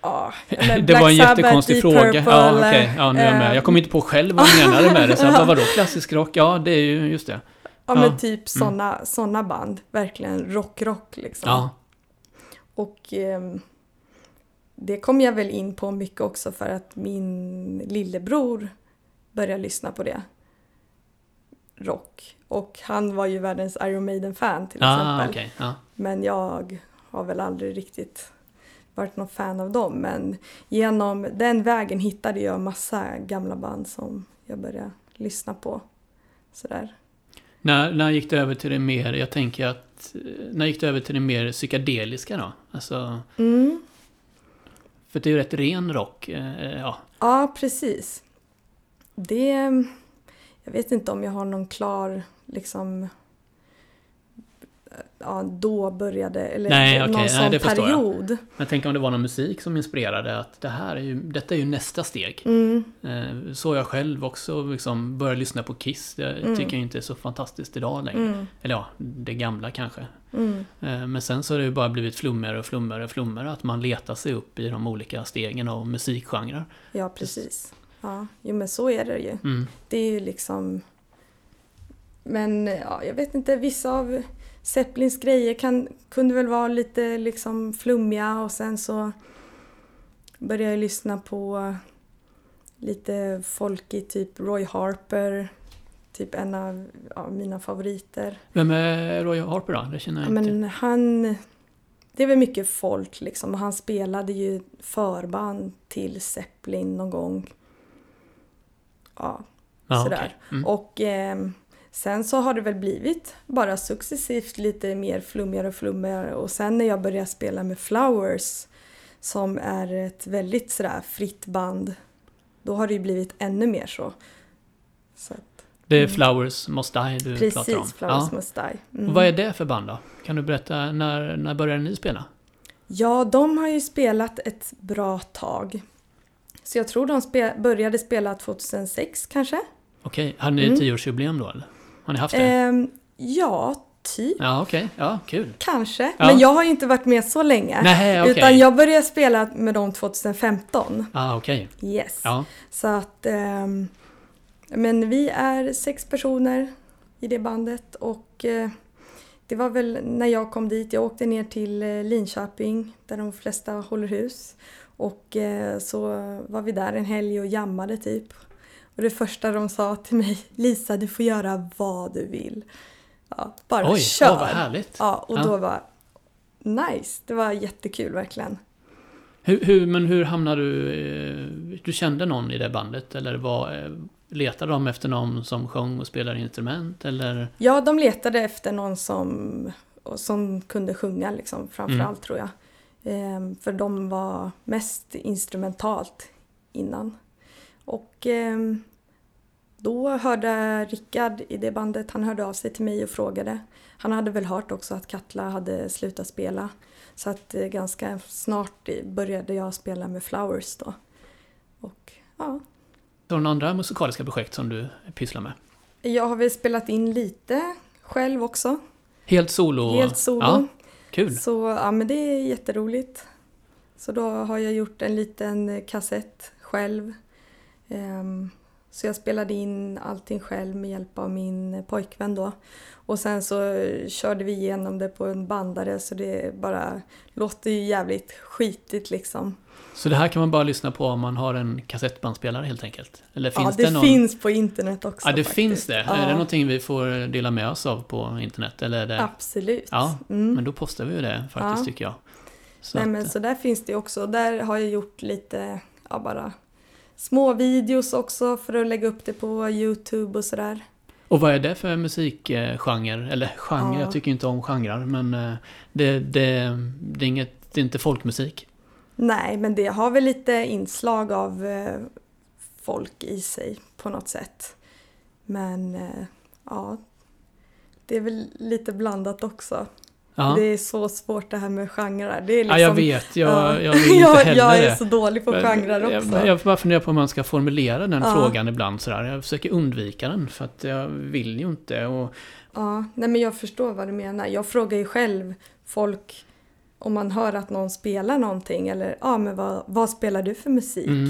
Ja, [laughs] det men var en Black jättekonstig Sabbath, Deep fråga. Purple, ja, okej. Ja, nu är jag med. eh, Jag kommer inte på själv vad du [laughs] menade med det. Så vad vadå klassisk rock? Ja, det är ju just det. Ja, Ja. Mm. men typ såna, såna band. Verkligen rock-rock liksom. Ja. Och ehm, det kom jag väl in på mycket också för att min lillebror började lyssna på det. Rock. Och han var ju världens Iron Maiden-fan till Ah, exempel. okej. Ja. Men jag har väl aldrig riktigt varit någon fan av dem. Men genom den vägen hittade jag massa gamla band som jag började lyssna på. Sådär. När, när gick det över till det mer, jag tänker att, eh, när gick det över till det mer psykedeliska då? Alltså, Mm för det är ju rätt ren rock. eh, Ja. Ja, precis. Det... Jag vet inte om jag har någon klar liksom... Ja, då började, eller Nej, någon nej, sån det förstår jag. period. Men jag tänker om det var någon musik som inspirerade att det här är ju, detta är ju nästa steg. Mm, Eh, Så jag själv också liksom började lyssna på Kiss. Det Mm. tycker jag inte är så fantastiskt idag längre. mm, Eller ja, det gamla kanske. mm. Eh, Men sen så har det ju bara blivit flummigare och flummigare och flummigare. Att man letar sig upp i de olika stegen av musikgenrer. Ja, precis. Ja, jo, men så är det ju. Mm. Det är ju liksom... Men ja, jag vet inte, vissa av Zeppelins grejer kan, kunde väl vara lite liksom flummiga och sen så började jag lyssna på lite folkig, typ Roy Harper. Typ en av ja, mina favoriter. Vem är Roy Harper då? Det känner Ja, jag inte till. men han... Det är väl mycket folk liksom och han spelade ju förband till Zeppelin någon gång. Ja, Ja, sådär. okej. Mm. Och ehm, sen så har det väl blivit bara successivt lite mer flummigare och flummigare och sen när jag började spela med Flowers som är ett väldigt sådär fritt band då har det ju blivit ännu mer så. så att, Det är Mm. Flowers Must Die du pratar om. precis, Flowers ja. Must Die. Mm. Och vad är det för band då? Kan du berätta, när, när började ni spela? Ja, de har ju spelat ett bra tag. Så jag tror de spe- började spela 2006 kanske. Okej, hade ni Mm. tioårsjubileum då eller? Har ni haft det? Ehm, ja, typ. Ja, okej. Ja, kul. Kanske. Ja. Men jag har ju inte varit med så länge. Nej, okej. Utan jag började spela med dem 2015. Ja, okej. Yes. Ja. Så att... ehm, men vi är sex personer i det bandet och eh, det var väl när jag kom dit. Jag åkte ner till eh, Linköping där de flesta håller hus. Och eh, så var vi där en helg och jammade typ. Och det första de sa till mig, Lisa du får göra vad du vill. Ja, bara Oj, kör! åh, vad härligt. Ja, och Ja. då var nice. Det var jättekul verkligen. Hur, hur, men hur hamnade du... eh, Du kände någon i det bandet? Eller var, eh, letade de efter någon som sjöng och spelade instrument? Eller? Ja, de letade efter någon som, som kunde sjunga liksom, framförallt Mm. tror jag. Ehm, för de var mest instrumentalt innan. Och ehm, då hörde Rickard i det bandet, han hörde av sig till mig och frågade. Han hade väl hört också att Katla hade slutat spela. Så att eh, ganska snart började jag spela med Flowers då. Och ja, Har du några andra musikaliska projekt som du pysslar med? jag har väl spelat in lite själv också. Helt solo? Helt solo. Ja, kul. Så ja, men det är jätteroligt. Så då har jag gjort en liten kassett själv. Ehm, så jag spelade in allting själv med hjälp av min pojkvän då. Och sen så körde vi igenom det på en bandare så det bara låter ju jävligt skitigt liksom. Så det här kan man bara lyssna på om man har en kassettbandspelare helt enkelt? Eller ja, finns det, det, någon... finns på internet också Ja, det faktiskt. finns det. Ja, Är det någonting vi får dela med oss av på internet? Eller det... Absolut. Ja, Mm. Men då postar vi ju det faktiskt Ja. tycker jag. Så Nej att- men så där finns det också. Där har jag gjort lite, ja bara små videos också för att lägga upp det på Youtube och sådär. Och vad är det för musikgenre? Eller genre, Ja. jag tycker inte om genrer, men eh, det, det, det, är inget, det är inte folkmusik. Nej men det har väl lite inslag av eh, folk i sig på något sätt. Men eh, ja, det är väl lite blandat också. Ja, Det är så svårt det här med genrer. Det är liksom, ja jag vet. Jag, ja. jag vill inte [laughs] jag, heller jag är så dålig på genrer jag, också. jag bara funderar på hur man ska formulera den Ja. frågan ibland sådär. Jag försöker undvika den för att jag vill ju inte. Och, Ja, nej men jag förstår vad du menar. Jag frågar ju själv folk, om man hör att någon spelar någonting eller ja men vad, vad spelar du för musik? Mm.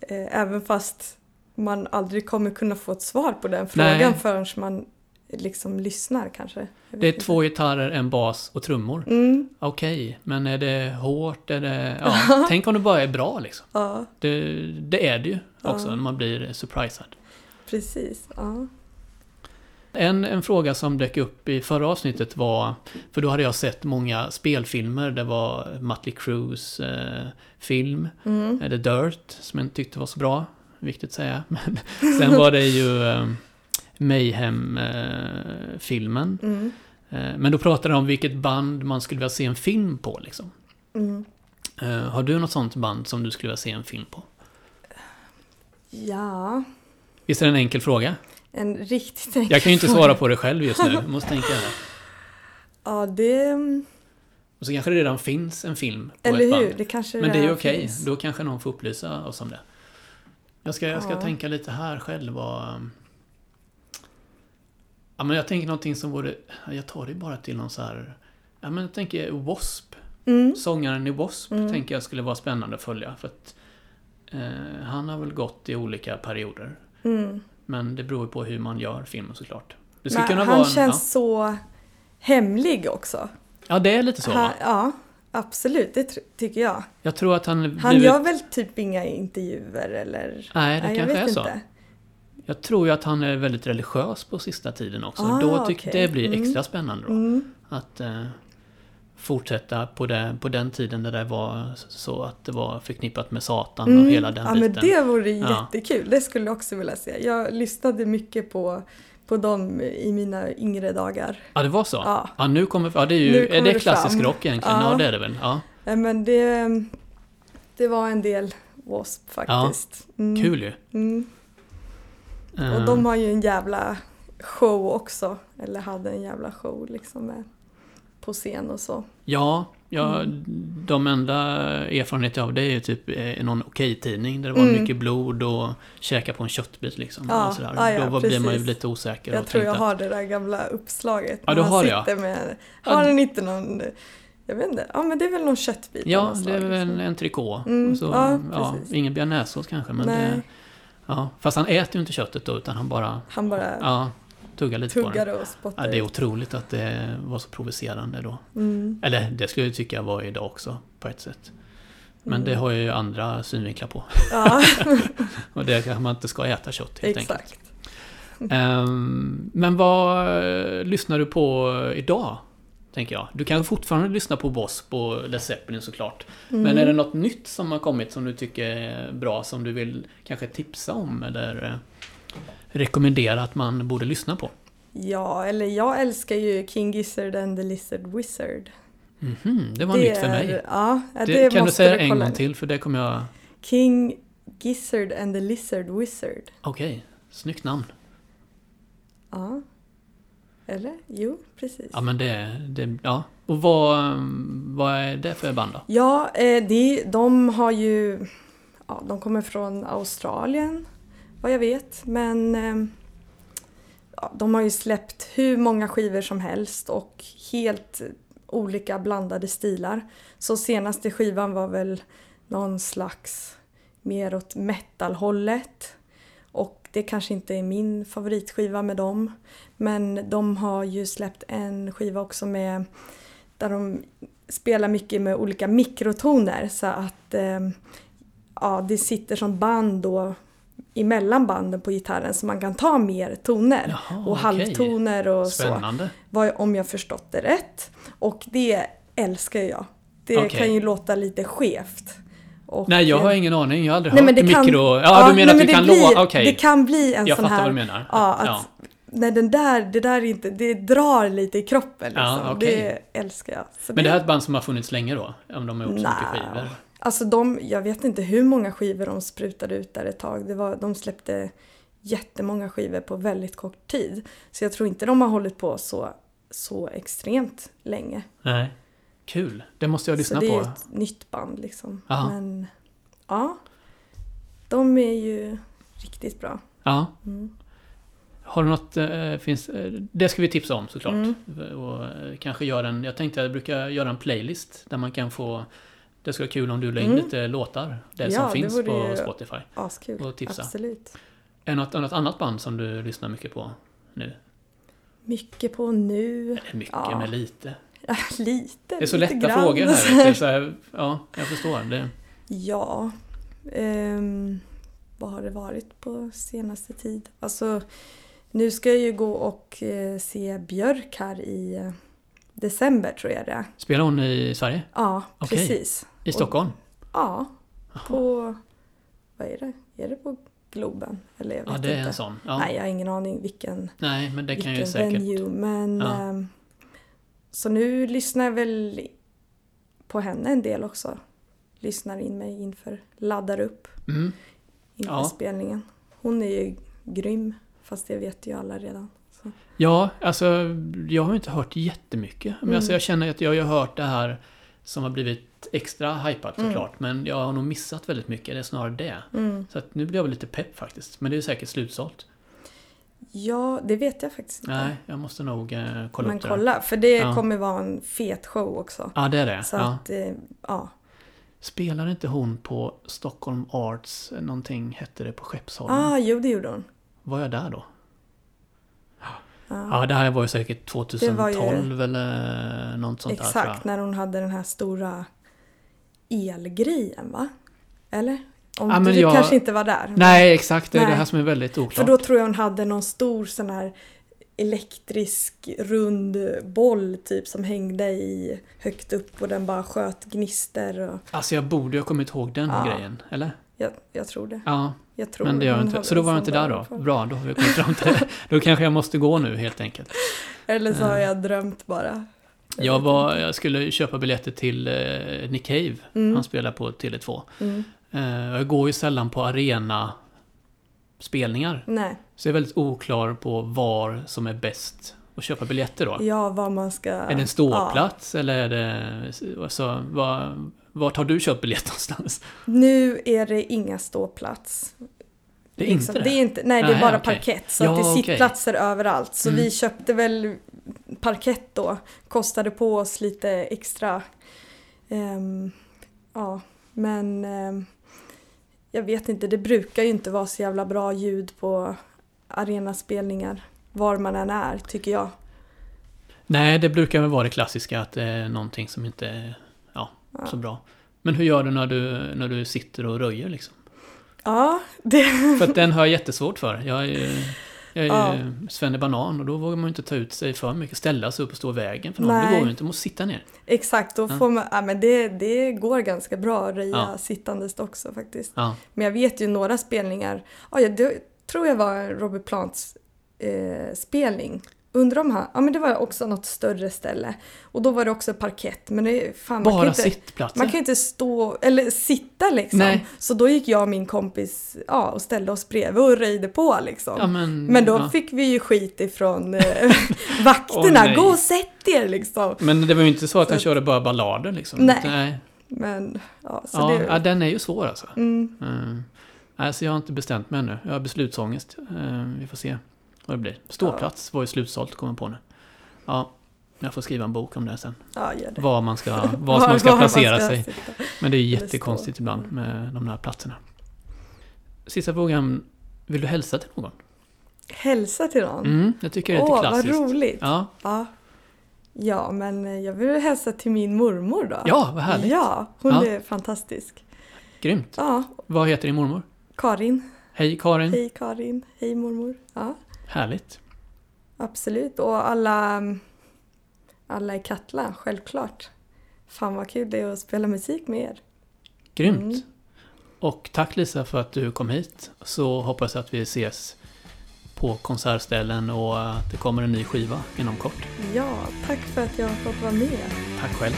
Eh, även fast man aldrig kommer kunna få ett svar på den frågan Nej. förrän man liksom lyssnar kanske. Det är två gitarrer, en bas och trummor. Mm, Okej, men är det hårt? Är det... Ja, [laughs] tänk om det bara är bra liksom. ja, Det, det är det ju också Ja. när man blir surprisad. precis. Ja. En, en fråga som dök upp i förra avsnittet var, för då hade jag sett många spelfilmer, det var Mötley Crues eh, film, Mm. The Dirt, som jag inte tyckte var så bra, viktigt att säga. [laughs] Men sen var det ju eh, Mayhem-filmen. Mm. Eh, men då pratade de om vilket band man skulle vilja se en film på liksom. Mm. Eh, har du något sånt band som du skulle vilja se en film på? Ja, Visst är det en enkel fråga? en riktigt enkel Jag kan ju inte svara på det själv just nu, jag [laughs] måste tänka. Ja, det... Och så kanske det redan finns en film på Eller ett band. hur? Det kanske Men det är ju okej, finns. då kanske någon får upplysa oss om det. Jag ska, jag ska Ja. tänka lite här själv vad... Ja men jag tänker någonting som vore... Jag tar det bara till någon så här... Ja men jag tänker W.A.S.P. Mm. Sångaren i W.A.S.P. Mm. tänker jag skulle vara spännande att följa. För att eh, han har väl gått i olika perioder. Mm. Men det beror ju på hur man gör filmen såklart. Det skulle kunna han vara en, känns så hemlig också. ja. ja, det är lite så Han, ja, absolut. Det tycker jag. Jag tror att han Han blivit... gör väl typ inga intervjuer eller... Nej, det jag kanske vet är så. Jag tror ju att han är väldigt religiös på sista tiden också. Ah, då tycker okej. det blir Mm. extra spännande då. Mm. Att eh, fortsätta på, det, på den tiden där det var så att det var förknippat med Satan och Mm. hela den ja, biten. men det vore Ja. jättekul. Det skulle jag också vilja se. Jag lyssnade mycket på, på dem i mina yngre dagar. Ja, det var så? Ja. Ja, nu kommer... Ja, det är Nu ju... Är det klassisk fram. rock egentligen? Ja. Ja. det är det väl? Ja. Men det, det var en del W.A.S.P. faktiskt. Mm. Kul ju. Mm. Eh, Och de har ju en jävla show också. Eller hade en jävla show liksom med, på scen och så. Ja, ja Mm. de enda erfarenheter jag har det är ju typ eh, någon okej-tidning där det var Mm. mycket blod och käka på en köttbit liksom. Ja, och sådär. ja, ja, Då blir man ju lite osäker. Jag tror jag har det där gamla uppslaget. Ja, du har det, med. Har den inte någon... Jag vet inte. Ja men det är väl någon köttbit Ja, det är väl liksom. en trikå. Mm, så, ja, ja, ingen bearnaisesås kanske, men Nej. det, ja, Fast han äter ju inte köttet då, utan han bara Han bara ja, tuggar lite på tuggar den. och spottar Ja, det är otroligt att det var så provocerande då. Mm. Eller det skulle jag tycka var idag också, på ett sätt. Men Mm. det har ju andra synvinklar på. Ja, [laughs] Och det kanske man inte ska äta kött helt enkelt. exakt. Ehm, men vad lyssnar du på idag? Tänker jag. Du kan fortfarande lyssna på W.A.S.P. och Led Zeppelin såklart. Mm. Men är det något nytt som har kommit som du tycker är bra som du vill kanske tipsa om eller eh, rekommendera att man borde lyssna på? Ja, eller jag älskar ju King Gizzard and the Lizard Wizard. Mhm, det var nytt för mig. är- Ja, det, Det, kan du säga en gång till för det kommer jag... King Gizzard and the Lizard Wizard. Okej, snyggt namn. Ja. Eller? Jo, precis. Ja men det, det ja. Och vad, vad är det för band då? Ja, eh, de, de har ju... Ja, de kommer från Australien, vad jag vet. Men eh, ja, de har ju släppt hur många skivor som helst och helt olika blandade stilar. Så senaste skivan var väl någon slags mer åt metal-hållet. Det kanske inte är min favoritskiva med dem. Men de har ju släppt en skiva också med där de spelar mycket med olika mikrotoner så att eh, ja, det sitter som band då emellan banden på gitarren så man kan ta mer toner Jaha, och halvtoner och så. Spännande. Vad, om jag förstått det rätt. Och det älskar jag. Det Okej. kan ju låta lite skevt. Och, Nej, jag har eh, ingen aning. Jag har aldrig Nej, men hört kan, mikro... Ja, du menar nej, att men du det kan blir. Okej. Det kan bli en Jag sån fattar här... vad du menar. Ja, att Ja. Nej, den där, det där är inte, det drar lite i kroppen liksom. Ja, okej. Det älskar jag. Så Men det här är ett band som har funnits länge då? Om de har gjort så mycket skivor? Alltså de, jag vet inte hur många skivor de sprutade ut där ett tag. Det var, de släppte jättemånga skivor på väldigt kort tid. Så jag tror inte de har hållit på så, så extremt länge. Nej. Kul. Det måste jag lyssna så det är på. ett nytt band liksom. Ja. Men ja, de är ju riktigt bra. Ja. Mm. Har du något, eh, finns, eh, det ska vi tipsa om såklart. Mm. Och eh, kanske göra en, jag tänkte jag brukar göra en playlist där man kan få Det skulle vara kul om du la in Mm. lite låtar. Det Ja, som det finns på Spotify. Askul. Och tipsa. Absolut. Är det något, något annat band som du lyssnar mycket på nu? Mycket på nu. Eller mycket, Ja. men lite. Ja, [laughs] lite. Det är så lite lätta grann. frågor här. Så här. [laughs] Ja, jag förstår. Det, Ja. ehm, vad har det varit på senaste tid? Alltså, nu ska jag ju gå och eh, se Björk här i eh, december tror jag det är. spelar hon i Sverige? Ja, Okej. precis. I Stockholm? Ja, Jaha. på... Vad är det? Är det på Globen? Eller jag vet Ja, det är inte. en sån. Ja. Nej, jag har ingen aning vilken, Nej, men det kan ju vilken säkert... venue. Men... Ja. ehm, så nu lyssnar jag väl på henne en del också. Lyssnar in mig inför, laddar upp Mm. inför Ja. spelningen. Hon är ju grym, fast det vet ju alla redan. Så. Ja, alltså jag har inte hört jättemycket. Men Mm. alltså, jag känner att jag har hört det här som har blivit extra hypat Mm. såklart. Men jag har nog missat väldigt mycket. Det är snarare det. Mm. Så att nu blir jag väl lite pepp faktiskt. Men det är säkert slutsålt. Ja, det vet jag faktiskt inte. Nej, jag måste nog eh, kolla Men upp det. där. kolla, för det Ja. kommer vara en fet show också. Ja, det är det. Så Ja. att, eh, ja. Spelar inte hon på Stockholm Arts, någonting hette det på Skeppsholmen? Ah, jo det gjorde hon. Var jag där då? Ja. Ja, det här var ju säkert 2012 var ju- eller något sånt där tror jag. Exakt, när hon hade den här stora elgrejen va? Eller? Om Ja, du jag- kanske inte var där? Nej, exakt. Det är det Nej. här som är väldigt oklart. För då tror jag hon hade någon stor sån här elektrisk rund boll typ som hängde i högt upp och den bara sköt gnister och Alltså jag borde ju ha kommit ihåg den Ja. grejen, eller? jag, jag tror det. Ja, tror men det gör jag inte. Så då var jag inte där då. Bra, då har vi kommit fram till det. [laughs] Då kanske jag måste gå nu helt enkelt. Eller så har Eh. jag drömt bara. Jag, var, jag skulle köpa biljetter till eh, Nick Cave. Mm. Han spelar på Tele2. Mm. Eh, jag går ju sällan på arena spelningar. Nej, Så jag är väldigt oklar på var som är bäst att köpa biljetter då. ja vad man ska... Är det en ståplats eller är det... Alltså, var, vart har du köpt biljett någonstans? Nu är det inga ståplats. Det är inte Liksom, det? det är inte, nej, det är Nej, bara okej. parkett. Så Ja, att det är sittplatser överallt. Så Mm. vi köpte väl parkett då. Kostade på oss lite extra. Ehm, ja, men ehm, jag vet inte. Det brukar ju inte vara så jävla bra ljud på arenaspelningar. Var man än är, tycker jag. Nej, det brukar väl vara det klassiska att det är någonting som inte är ja, Ja. så bra. Men hur gör du när du, när du sitter och röjer liksom? Ja, det... För att den har jag jättesvårt för. Jag är ju, jag är Ja. ju Banan och då vågar man ju inte ta ut sig för mycket. Ställa sig upp och stå i vägen för någon. Nej. Det går ju inte. Man måste sitta ner. Exakt, då Ja. får man... Ja, men det, det går ganska bra att röja Ja. sittandes också faktiskt. Ja. Men jag vet ju några spelningar, ja, det tror jag var Robert Plants eh, spelning. Undrar om han, ja men det var också något större ställe. Och då var det också parkett. Men det, fan, man kan Bara ju inte, sittplatser. man kan inte stå, eller sitta liksom. Nej. Så då gick jag och min kompis ja, och ställde oss bredvid och röjde på liksom. Ja, men, men då ja. fick vi ju skit ifrån eh, [laughs] [laughs] vakterna. Nej. Gå och sätt er liksom. Men det var ju inte så att han Så- körde bara ballader liksom. Nej. Nej. Men ja, så Ja, det... ja, den är ju svår alltså. Mm, Mm. Nej, så jag har inte bestämt mig ännu. Jag har beslutsångest. Eh, Vi får se vad det blir. Ståplats var ju slutsålt, kommer jag på nu. Ja, jag får skriva en bok om det sen. ja, gör det. Var man ska, [laughs] var man ska placera sig. sitta. Men det är jättekonstigt ibland med de här platserna. Sista frågan. Vill du hälsa till någon? Hälsa till någon. Mm, jag tycker det är Åh, lite vad klassiskt. roligt. Ja, Ja. ja, men jag vill hälsa till min mormor då. ja, vad härligt. Ja, hon Ja. är fantastisk. Grymt. Ja, Vad heter din mormor? Karin. Hej Karin. Hej Karin. Hej mormor. Ja, Härligt. absolut. Och alla, alla i Katla, självklart. Fan vad kul det är att spela musik med er. Grymt. Mm. Och tack Lisa för att du kom hit. Så hoppas jag att vi ses på konsertställen och att det kommer en ny skiva inom kort. Ja, tack för att jag har fått vara med. Tack själv.